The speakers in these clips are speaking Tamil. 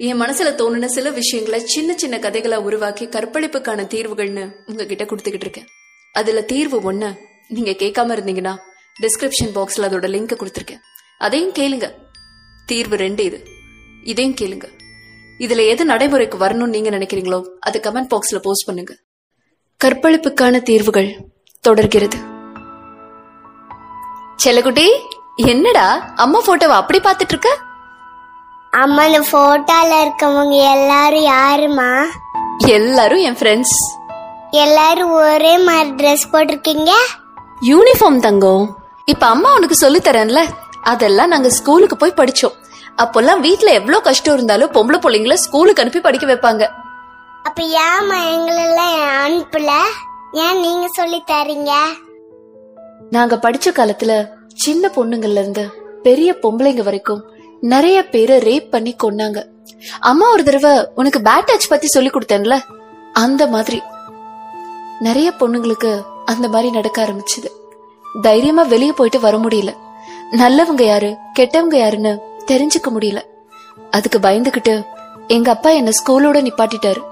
என் மனசுல தோணுன சில விஷயங்களை சின்ன சின்ன கதைகளா உருவாக்கி கற்பழிப்புக்கான தீர்வுகள்னு உங்ககிட்ட கொடுத்துக்கிட்டு இருக்கேன். அதுல தீர்வு ஒண்ணு நீங்க கேட்காம இருந்தீங்கன்னா டிஸ்கிரிப்ஷன் பாக்ஸ்ல அதோட லிங்க் கொடுத்துருக்கேன். அதையும் கேளுங்க. தீர்வு ரெண்டு இது. இதையும் கேளுங்க. இதுல எது நடைமுறைக்கு வரணும்னு நீங்க நினைக்கிறீங்களோ அது கமெண்ட் பாக்ஸ்ல போஸ்ட் பண்ணுங்க. கற்பழிப்புக்கான தீர்வுகள் தொடர்கிறது. செல்லகுட்டி என்னடா? அம்மா போட்டோவை அப்படி பாத்துட்டு இருக்க? அம்மா இந்த போட்டோல இருக்கவங்க எல்லாரும் யாருமா? எல்லாரும் என் ஃப்ரெண்ட்ஸ் எல்லாரும் ஒரே மாதிரி ட்ரெஸ் போட்டிருக்கீங்க? யூனிஃபார்ம் தங்கம். இப்ப அம்மா உனக்கு சொல்லி தரேன்ல அதெல்லாம் நாங்க ஸ்கூலுக்கு போய் படிச்சோம். அப்போல்லாம் வீட்ல எவ்வளவு கஷ்டம் இருந்தாலும் பொம்பளை பிள்ளைங்கள ஸ்கூலுக்கு அனுப்பி படிக்க வைப்பாங்க. அப்ப ஏம்மா எங்களெல்லாம் அனுப்பல? ஏன் நீங்க சொல்லி தரீங்க? நாங்க படிச்ச காலத்துல சின்ன பொண்ணுங்கள்ல இருந்து பெரிய பொம்பளைங்க வரைக்கும் நிறைய பேரை ரேப் பண்ணி கொன்னாங்க. அம்மா ஒரு தடவை உனக்கு பேட் டச் பத்தி சொல்லி கொடுத்தேன்ல? அந்த மாதிரி. நிறைய பொண்ணுங்களுக்கு அந்த மாதிரி நடக்க ஆரம்பிச்சது. தைரியமா வெளியே போயிட்டு வர முடியல. நல்லவங்க யாரு கெட்டவங்க யாருன்னு தெரிஞ்சுக்க முடியல. அதுக்கு பயந்துகிட்டு எங்க அப்பா என்ன ஸ்கூலோட நிப்பாட்டிட்டாரு.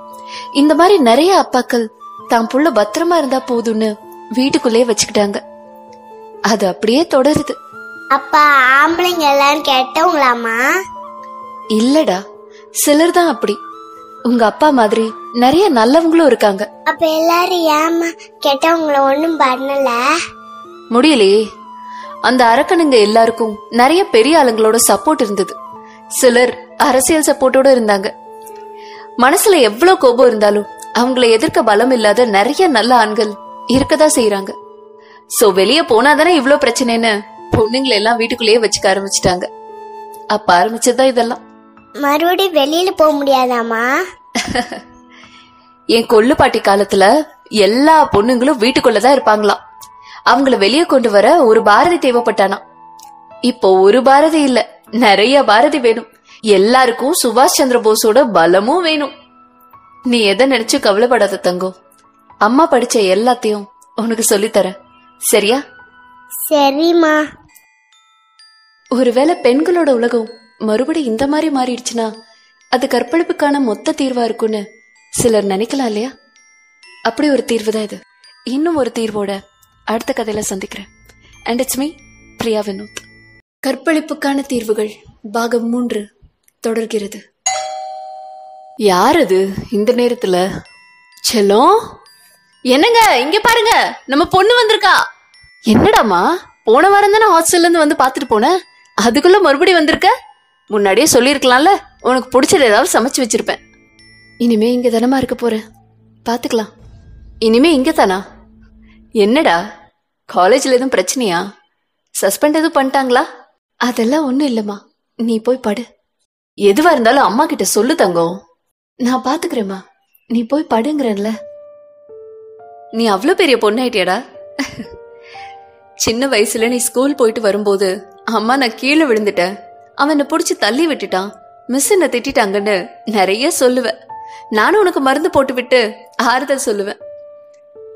இந்த மாதிரி நிறைய அப்பாக்கள் தான் புள்ள பத்திரமா இருந்தா போதும்னு வீட்டுக்குள்ளேயே வச்சுக்கிட்டாங்க. அது அப்படியே தொடருது. அப்ப ஆம்பளைங்க எல்லாரும் கெட்டவங்களாமா இல்லடா சிலர் தான் அப்படி. உங்க அப்பா மாதிரி நிறைய நல்லவங்களும் இருக்காங்க. அப்ப எல்லாரும் ஏம்மா கெட்டவங்கள ஒண்ணும் பண்ணல? முடியலையே அந்த அரக்கனுங்க எல்லாருக்கும் நிறைய பெரிய ஆளுங்களோட சப்போர்ட் இருந்தது. சிலர் அரசியல் சப்போர்ட்டோட இருந்தாங்க. மனசுல எவ்வளவு கோபம் இருந்தாலும் அவங்கள எதிர்க்க பலம் இல்லாத நிறைய நல்ல ஆண்கள் இருக்கதா செய்யறாங்க சோ வெளிய போனாதானே இவ்ளோ பிரச்சனைன்னு பொண்ணுங்களை எல்லாம் வீட்டுக்குள்ளேயே வச்சுக்க ஆரம்பிச்சிட்டாங்க. அப்ப ஆரம்பிச்சதுதான் இதெல்லாம். மறுபடியும் வெளியில போக முடியாதாமா என் கொள்ளு பாட்டி காலத்துல எல்லா பொண்ணுங்களும் வீட்டுக்குள்ளதான் இருப்பாங்களாம். அவங்கள வெளியே கொண்டு வர ஒரு பாரதி தேவைப்பட்டானா இப்போ ஒரு பாரதி இல்ல நிறைய பாரதி வேணும். எல்லாருக்கும் சுபாஷ் சந்திர போஸோட பலமும் வேணும். நீ எதை நினைச்சு கவலைப்படாத தங்கம். அம்மா படிச்ச எல்லாத்தையும் உனக்கு சொல்லித்தரேன். சரியா? சரிம்மா. ஒருவேளை பெண்களோட உலகம் மறுபடி இந்த மாதிரி மாறிடுச்சுன்னா அது கற்பழிப்புக்கான மொத்த தீர்வா இருக்கும்னு சிலர் நினைக்கலாம் இல்லையா? அப்படி ஒரு தீர்வு தான் இது. இன்னும் ஒரு தீர்வோட அடுத்த கதையில சந்திக்கிறேன். And it's me Priya Vinod கற்பழிப்புக்கான தீர்வுகள் பாகம் மூன்று தொடர்கிறது. யார் அது இந்த நேரத்துல? செல்லம் என்னங்க இங்க பாருங்க நம்ம பொண்ணு வந்திருக்கா. என்னடாமா போன வாரம் தானே ஹாஸ்டல்ல இருந்து வந்து பாத்துட்டு போனேன் அதுக்குள்ள மறுபடியும் வந்திருக்க? முன்னாடியே சொல்லியிருக்கலாம்ல. உனக்கு பிடிச்சது ஏதாவது சமைச்சு வச்சிருப்பேன். இனிமே இங்க தானமா இருக்க போறேன் பாத்துக்கலாம். இனிமே இங்க தானா? என்னடா? காலேஜ்ல எதுவும் பிரச்சனையா? சஸ்பெண்ட் எதுவும் பண்ணிட்டாங்களா? அதெல்லாம் ஒன்றும் இல்லைம்மா. நீ போய் படு. எதுவா இருந்தாலும் அம்மா கிட்ட சொல்லு தங்கம். நான் பாத்துக்கிறேம்மா. நீ போய் படுங்கிறன்ல. நீ அவ்வளோ பெரிய பொண்ணாயிட்டியாடா. சின்ன வயசுல நீ ஸ்கூல் போயிட்டு வரும்போது அம்மா நான் கீழே விழுந்துட்டேன். அவனை பிடிச்சி தள்ளி விட்டுட்டான். மிஸ் என்ன திட்டிட்டாங்கன்னு நிறைய சொல்லுவேன். நானும் உனக்கு மருந்து போட்டு விட்டு ஆறுதல் சொல்லுவேன்.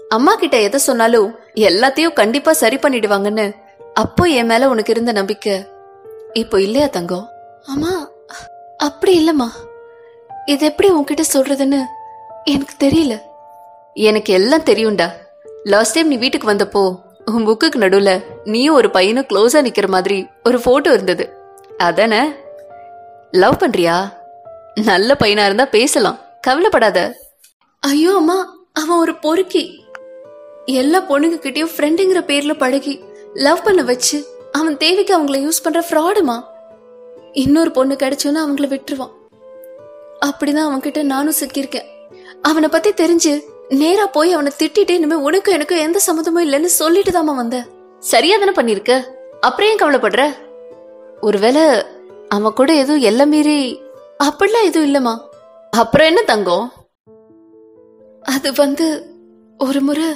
அம்மா கிட்ட எதை சொன்னாலும் எல்லாத்தையும் கண்டிப்பா சரி பண்ணிடுவாங்கன்னு அப்போ என் மேல உனக்கு இருந்த நம்பிக்கை. இப்போ இல்லையா தங்கம்? அம்மா அப்படி இல்லம்மா. இது எப்படி உன்கிட்ட சொல்றதுன்னு எனக்கு தெரியல. எனக்கு எல்லாம் தெரியும்டா. லாஸ்ட் டைம் நீ வீட்டுக்கு வந்தப்போ உன் புக்குக்கு நடுவுல நீயும் ஒரு பையனும் க்ளோஸா நிக்கிற மாதிரி ஒரு போட்டோ இருந்தது. அதானே லவ் பண்றியா? நல்ல பையனா இருந்தா பேசலாம். கவலைப்படாத. ஐயோ அம்மா அவன் ஒரு பொறுக்கி. எல்லா பொண்ணுங்க கிட்டயும் ஃப்ரெண்டுங்கிற பேர்ல பழகி லவ் பண்ண வச்சு அவன் தேவைக்கு அவங்கள யூஸ் பண்ற ஃப்ராடுமா இன்னொரு பொண்ணு கிடைச்சோன்னு அவங்கள விட்டுருவான். அப்படிதான் அவன்கிட்ட நானும் சிக்கியிருக்கேன். அவனை பத்தி தெரிஞ்சு நேரா போய் அவனை திட்டிட்டு இனிமே உனக்கும் எனக்கும் எந்த சம்மந்தமும் இல்லைன்னு சொல்லிட்டு தாமா வந்தேன் சரியா தானே பண்ணிருக்க அப்புறம் ஏன் கவலைப்படுற? ஒருவேளை அவன் கூட எதுவும் எல்லாம் மீறி அப்படிலாம் எதுவும் இல்லம்மா. அப்புறம் என்ன தங்கம்? அது வந்து ஒரு முறை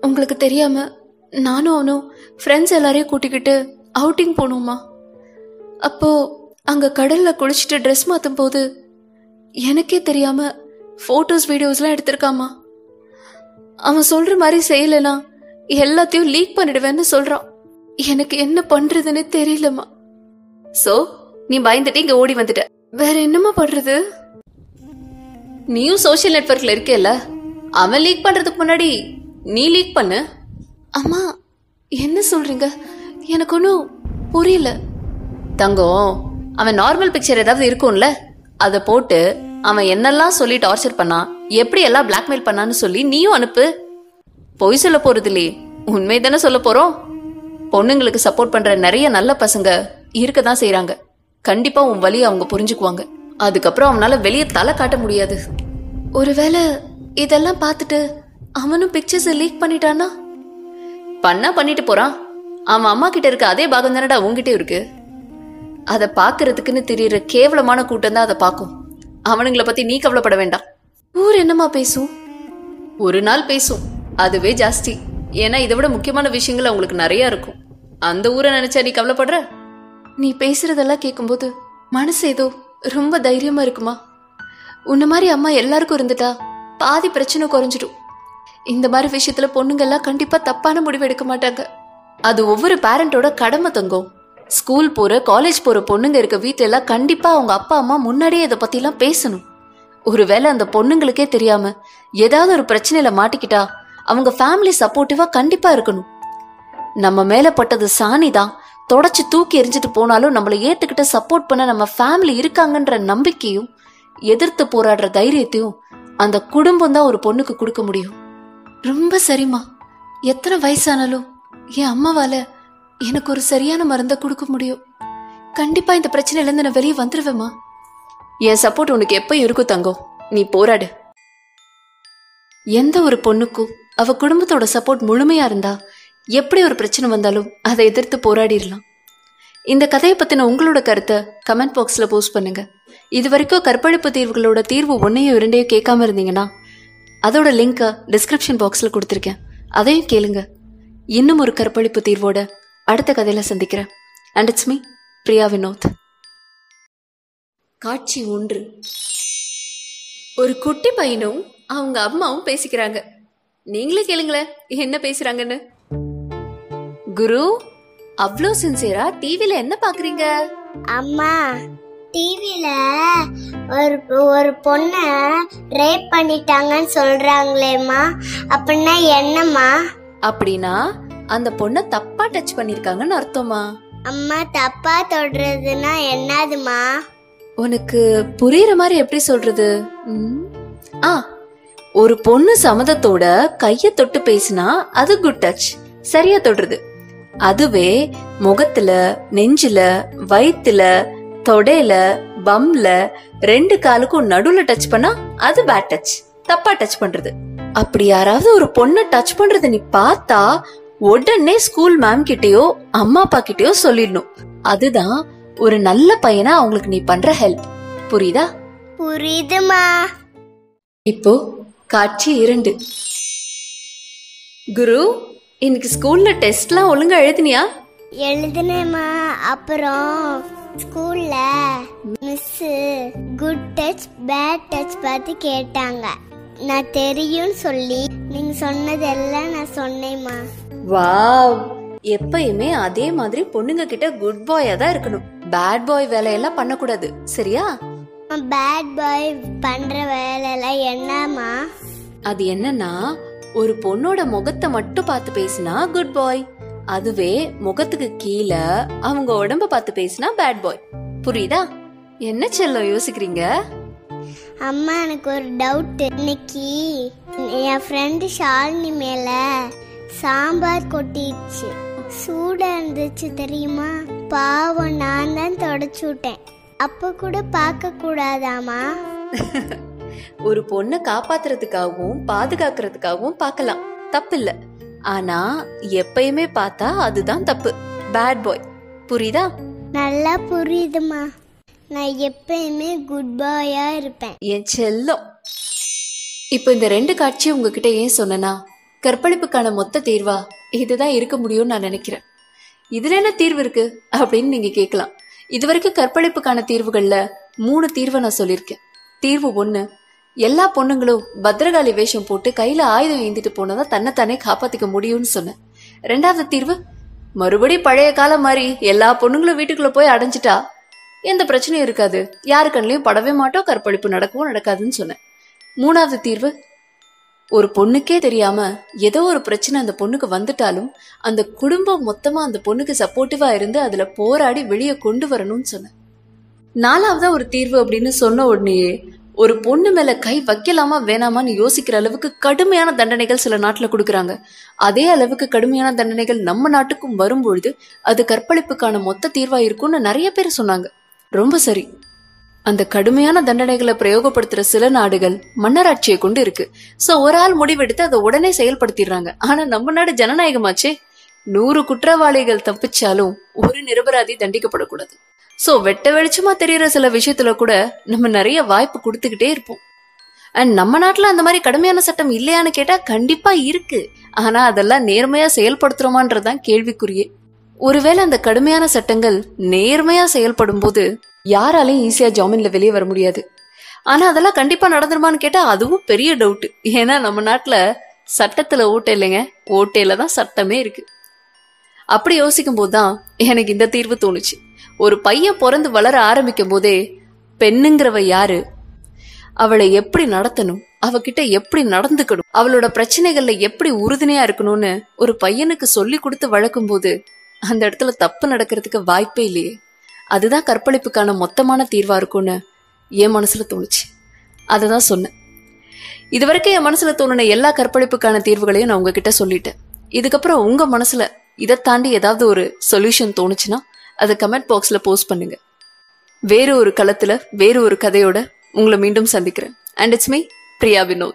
உங்களுக்கு தெரியாம நானும் அவனும் ஃப்ரெண்ட்ஸ் எல்லாரையும் கூட்டிக்கிட்டு அவுட்டிங் போனோமா அப்போ அங்க கடல்ல குளிச்சுட்டு ட்ரெஸ் மாத்தும் போது எனக்கே தெரியாம ஃபோட்டோஸ் வீடியோஸ்லாம் எடுத்திருக்காமா அவன் சொல்ற மாதிரி செய்யலனா எல்லாத்தையும் லீக் பண்ணிடுவேன்னு சொல்றான். எனக்கு என்ன பண்றதுன்னு தெரியலம்மா. சோ நீ பயந்துட்டு இங்க ஓடி வந்துட்ட. வேற என்னமா பண்றது? நீயும் சோஷியல் நெட்ஒர்க்ல இருக்கேல்ல அவன் லீக் பண்றதுக்கு முன்னாடி நீ லீக் பண்ணு. அம்மா என்ன சொல்றீங்க? எனக்கு ஒன்றும் புரியல. தங்கம் அவன் நார்மல் பிக்சர் ஏதாவது இருக்கும்ல அதை போட்டு அவன் என்னெல்லாம் சொல்லி டார்ச்சர் பண்ணான் எப்படி எல்லாம் பிளாக்மெயில் பண்ணான்னு சொல்லி நீயும் அனுப்பு. பொய் சொல்ல போறது இல்லையே உண்மை தானே சொல்ல போறோம்? பொண்ணுங்களுக்கு சப்போர்ட் பண்ற நிறைய நல்ல பசங்க இருக்க தான் செய்யறாங்க கண்டிப்பா உன் வழியை அவங்க புரிஞ்சுக்குவாங்க. அதுக்கப்புறம் அவனால வெளியே தலை காட்ட முடியாது. ஒருவேளை இதெல்லாம் பார்த்துட்டு அவனும் பிக்சர்ஸ் லீக் பண்ணிட்டானா பண்ணா பண்ணிட்டு போறான். அவன் அம்மா கிட்ட இருக்க அதே பாகம் தானடா உங்ககிட்ட இருக்கு. அதை பாக்குறதுக்குன்னு தெரியுற கேவலமான கூட்டம் தான் அதை பார்க்கும். அவனுங்களை பத்தி நீ கவலைப்பட வேண்டாம். ஊர் என்னமா பேசும்? ஒரு நாள் பேசும். அதுவே ஜாஸ்தி. ஏன்னா இதை விட முக்கியமான விஷயங்கள் அவங்களுக்கு நிறைய இருக்கும். அந்த ஊரை நினைச்சா நீ கவலைப்படுற? நீ பேசுறதெல்லாம் கேட்கும்போது மனசு ஏதோ ரொம்ப தைரியமா இருக்குமா? உன்ன மாதிரி அம்மா எல்லாருக்கும் இருந்துட்டா பாதி பிரச்சனை குறைஞ்சிடும். இந்த மாதிரி விஷயத்துல பொண்ணுங்க எல்லாம் கண்டிப்பா தப்பான முடிவு எடுக்க மாட்டாங்க. அது ஒவ்வொரு பேரண்டோட கடமை தங்கும். ஸ்கூல் போற காலேஜ் போற பொண்ணுங்க இருக்க வீட்டுல எல்லாம் கண்டிப்பா அவங்க அப்பா அம்மா முன்னாடியே இதை பத்தி எல்லாம் பேசணும். ஒருவேளை அந்த பொண்ணுங்களுக்கே தெரியாம ஏதாவது ஒரு பிரச்சனையில மாட்டிக்கிட்டா அவங்க ஃபேமிலி சப்போர்ட்டிவா கண்டிப்பா இருக்கணும். நம்ம மேல பட்டது சாணி தான். தொடச்சு தூக்கி எரிஞ்சிட்டு போனாலும் நம்மளை ஏத்துக்கிட்ட சப்போர்ட் பண்ண நம்ம ஃபேமிலி இருக்காங்கன்ற நம்பிக்கையும் எதிர்த்து போராடுற தைரியத்தையும் அந்த குடும்பம் தான் ஒரு பொண்ணுக்கு கொடுக்க முடியும். ரொம்ப சரிம்மா. எத்தனை வயசானாலும் என் அம்மாவால எனக்கு ஒரு சரியான மருந்தை கொடுக்க முடியும். கண்டிப்பா இந்த பிரச்சனையில இருந்து நான் வெளியே வந்துருவேம்மா. என் சப்போர்ட் உனக்கு எப்பயும் இருக்கும் தங்கம். நீ போராடு. எந்த ஒரு பொண்ணுக்கும் அவ குடும்பத்தோட சப்போர்ட் முழுமையா இருந்தா எப்படி ஒரு பிரச்சனை வந்தாலும் அதை எதிர்த்து போராடிடலாம். இந்த கதையை பத்தின உங்களோட கருத்தை கமெண்ட் பாக்ஸ்ல போஸ்ட் பண்ணுங்க. இது வரைக்கும் கற்பழிப்பு தீர்வுகளோட தீர்வு ஒன்னையும் இரண்டையும் கேட்காம இருந்தீங்கன்னா அதோட லிங்கை டிஸ்கிரிப்ஷன் பாக்ஸ்ல கொடுத்துருக்கேன். அதையும் கேளுங்க. இன்னும் ஒரு கற்பழிப்பு தீர்வோட அடுத்த கதையில சந்திக்கிறேன். And it's me Priya Vinod காட்சி ஒன்று. ஒரு குட்டி பையனும் அவங்க அம்மாவும் பேசிக்கிறாங்க. நீங்களே கேளுங்களேன் என்ன பேசுறாங்கன்னு. குரு அவ்வளோ சின்சியரா டிவில என்ன பாக்குறீங்க? அம்மா டிவில ஒரு ஒரு பொண்ண ரேப் பண்ணிட்டாங்கன்னு சொல்றாங்களேம்மா. அப்படின்னா என்னம்மா? அப்படின்னா அந்த பொண்ண தப்பா டச் பண்ணிருக்காங்கன்னு அர்த்தமா? அம்மா தப்பா தொடுறதுன்னா என்னதுமா உனக்கு புரியுற மாதிரி எப்படி சொல்றது? ஆ ஒரு பொண்ணு சம்மதத்தோட கைய தொட்டு பேசினா அது குட் டச் சரியா தொடுறது அதுவே முகத்துல நெஞ்சில வயித்துல தொடையில பம்ல ரெண்டு காலுக்கும் நடுவுல டச் பண்ணா அது பேட் டச் தப்பா டச் பண்றது. அப்படி யாராவது ஒரு பொண்ணை டச் பண்றத நீ பார்த்தா உடனே ஸ்கூல் மேம் கிட்டயோ அம்மா அப்பா கிட்டயோ சொல்லிடணும். அதுதான் ஒரு நல்ல பையனா அவங்களுக்கு நீ பண்ற ஹெல்ப் புரியுதா? புரியுதுமா. இப்போ காட்சி இரண்டு. குரு இன்னைக்கு ஸ்கூல்ல டெஸ்ட்லாம் ஒழுங்கா எழுதினியா? எழுதுனேம்மா. அப்புறம் ஸ்கூல்ல miss good touch bad touch பார்த்து கேட்டாங்க. நான் தெரியும்னு சொல்லி நீங்க சொன்னதெல்லாம் நான் சொன்னேம்மா. வாவ். எப்பயுமே அதே மாதிரி பொண்ணுங்க கிட்ட குட் பாயா தான் இருக்கணும். பேட் பாய் வேலையெல்லாம் பண்ணக்கூடாது. சரியா? பேட் பாய் பண்ற வேலையெல்லாம் என்னம்மா? அது என்னன்னா ஒரு பொண்ணோட முகத்தை மட்டும் பார்த்து பேசினா குட் பாய் அதுவே முகத்துக்கு கீழே அவங்க உடம்ப பார்த்து பேசினா பேட் பாய் புரியுதா? என்ன செல்லம் யோசிக்கிறீங்க? அம்மா எனக்கு ஒரு டவுட் இன்னைக்கு என் ஃப்ரெண்டு ஷாலினி மேல சாம்பார் கொட்டிடுச்சு. சூடா இருந்துச்சு தெரியுமா? பாவம் நான் தான் தொடச்சு விட்டேன். அப்ப கூட பார்க்க கூடாதாமா ஒரு பொண்ணை காப்பாத்துறதுக்காகவும் பாதுகாக்கிறதுக்காகவும் பார்க்கலாம். தப்பில்ல. ஆனா எப்பயுமே பார்த்தா அதுதான் தப்பு. பேட் பாய் புரியுதா? நல்லா புரியுதுமா நான் எப்பயுமே குட் பாயா இருப்பேன். என் செல்லம். இப்போ இந்த ரெண்டு காட்சியும் உங்ககிட்ட ஏன் சொன்னனா? கற்பழிப்புக்கான மொத்த தீர்வா? இதுதான் இருக்க முடியும்னு நான் நினைக்கிறேன். இதுல என்ன தீர்வு இருக்கு? அப்படின்னு நீங்க கேட்கலாம். இதுவரைக்கும் கற்பழிப்புக்கான தீர்வுகள்ல மூணு தீர்வை நான் சொல்லியிருக்கேன். தீர்வு ஒண்ணு எல்லா பொண்ணுங்களும் பத்திரகாளி வேஷம் போட்டு கையில ஆயுதம் ஏந்திட்டு போனதா தன்னைத்தானே காப்பாத்திக்க முடியும்னு சொன்னேன். ரெண்டாவது தீர்வு மறுபடி பழைய காலம் மாதிரி எல்லா பொண்ணுங்களும் வீட்டுக்குள்ள போய் அடைஞ்சிட்டா? எந்த பிரச்சனையும் இருக்காது. யாரு கண்ணிலையும் படவே மாட்டோம் கற்பழிப்பு நடக்கவும் நடக்காதுன்னு சொன்னேன். மூணாவது தீர்வு ஒரு பொண்ணுக்கே தெரியாம ஏதோ ஒரு பிரச்சனை அந்த பொண்ணுக்கு வந்துட்டாலும் அந்த குடும்பம் மொத்தமா அந்த பொண்ணுக்கு சப்போர்ட்டிவா இருந்து அதுல போராடி வெளியே கொண்டு வரணும்னு சொன்னேன். நாலாவதா ஒரு தீர்வு அப்படின்னு சொன்ன உடனேயே ஒரு பொண்ணு மேல கை வைக்கலாமா வேணாமான்னு யோசிக்கிற அளவுக்கு கடுமையான தண்டனைகள் சில நாட்டுல கொடுக்குறாங்க. அதே அளவுக்கு கடுமையான தண்டனைகள் நம்ம நாட்டுக்கும் வரும்பொழுது அது கற்பழிப்புக்கான மொத்த தீர்வா இருக்கும்னு நிறைய பேர் சொன்னாங்க. ரொம்ப சரி. அந்த கடுமையான தண்டனைகளை பிரயோகப்படுத்துற சில நாடுகள் மன்னராட்சியை கொண்டு இருக்கு. சோ ஒரு ஆள் முடிவெடுத்து அதை உடனே செயல்படுத்திடுறாங்க. ஆனா நம்ம நாடு ஜனநாயகமாச்சே? நூறு குற்றவாளிகள் தப்பிச்சாலும் ஒரு நிரபராதி தண்டிக்கப்படக்கூடாது. சோ வெட்ட வெளிச்சமா தெரியற சில விஷயத்துல கூட நம்ம நிறைய வாய்ப்பு கொடுத்துக்கிட்டே இருப்போம். அண்ட் நம்ம நாட்டுல அந்த மாதிரி கடுமையான சட்டம் இல்லையான்னு கேட்டா கண்டிப்பா இருக்கு. ஆனா அதெல்லாம் நேர்மையா செயல்படுத்துறோமான்றதுதான் கேள்விக்குரியே ஒருவேளை அந்த கடுமையான சட்டங்கள் நேர்மையா செயல்படும் போது யாராலையும் ஈஸியா ஜாமீன்ல வெளியே வர முடியாது. ஆனா அதெல்லாம் கண்டிப்பா நடந்துருமான்னு கேட்டா அதுவும் பெரிய டவுட் ஏன்னா நம்ம நாட்டுல சட்டத்துல ஓட்டை இல்லைங்க. ஓட்டையில தான் சட்டமே இருக்கு. அப்படி யோசிக்கும் போதுதான் எனக்கு இந்த தீர்வு தோணுச்சு. ஒரு பையன் பிறந்து வளர ஆரம்பிக்கும் போதே பெண்ணுங்கிறவ யாரு? அவளை எப்படி நடத்தணும்? அவகிட்ட எப்படி நடந்துக்கணும்? அவளோட பிரச்சனைகள்ல எப்படி உறுதுணையா இருக்கணும்னு ஒரு பையனுக்கு சொல்லி கொடுத்து வளர்க்கும் போது அந்த இடத்துல தப்பு நடக்கிறதுக்கு வாய்ப்பே இல்லையே. அதுதான் கற்பழிப்புக்கான மொத்தமான தீர்வாக இருக்கும்னு என் மனசில் தோணுச்சு. அதை தான் சொன்னேன். இதுவரைக்கும் என் மனசில் தோணுன எல்லா கற்பழிப்புக்கான தீர்வுகளையும் நான் உங்ககிட்ட சொல்லிட்டேன். இதுக்கப்புறம் உங்கள் மனசில் இதை தாண்டி ஏதாவது ஒரு சொல்யூஷன் தோணுச்சுன்னா அதை கமெண்ட் பாக்ஸில் போஸ்ட் பண்ணுங்கள் வேறு ஒரு களத்தில் வேறு ஒரு கதையோட உங்களை மீண்டும் சந்திக்கிறேன். And it's me Priya Vinod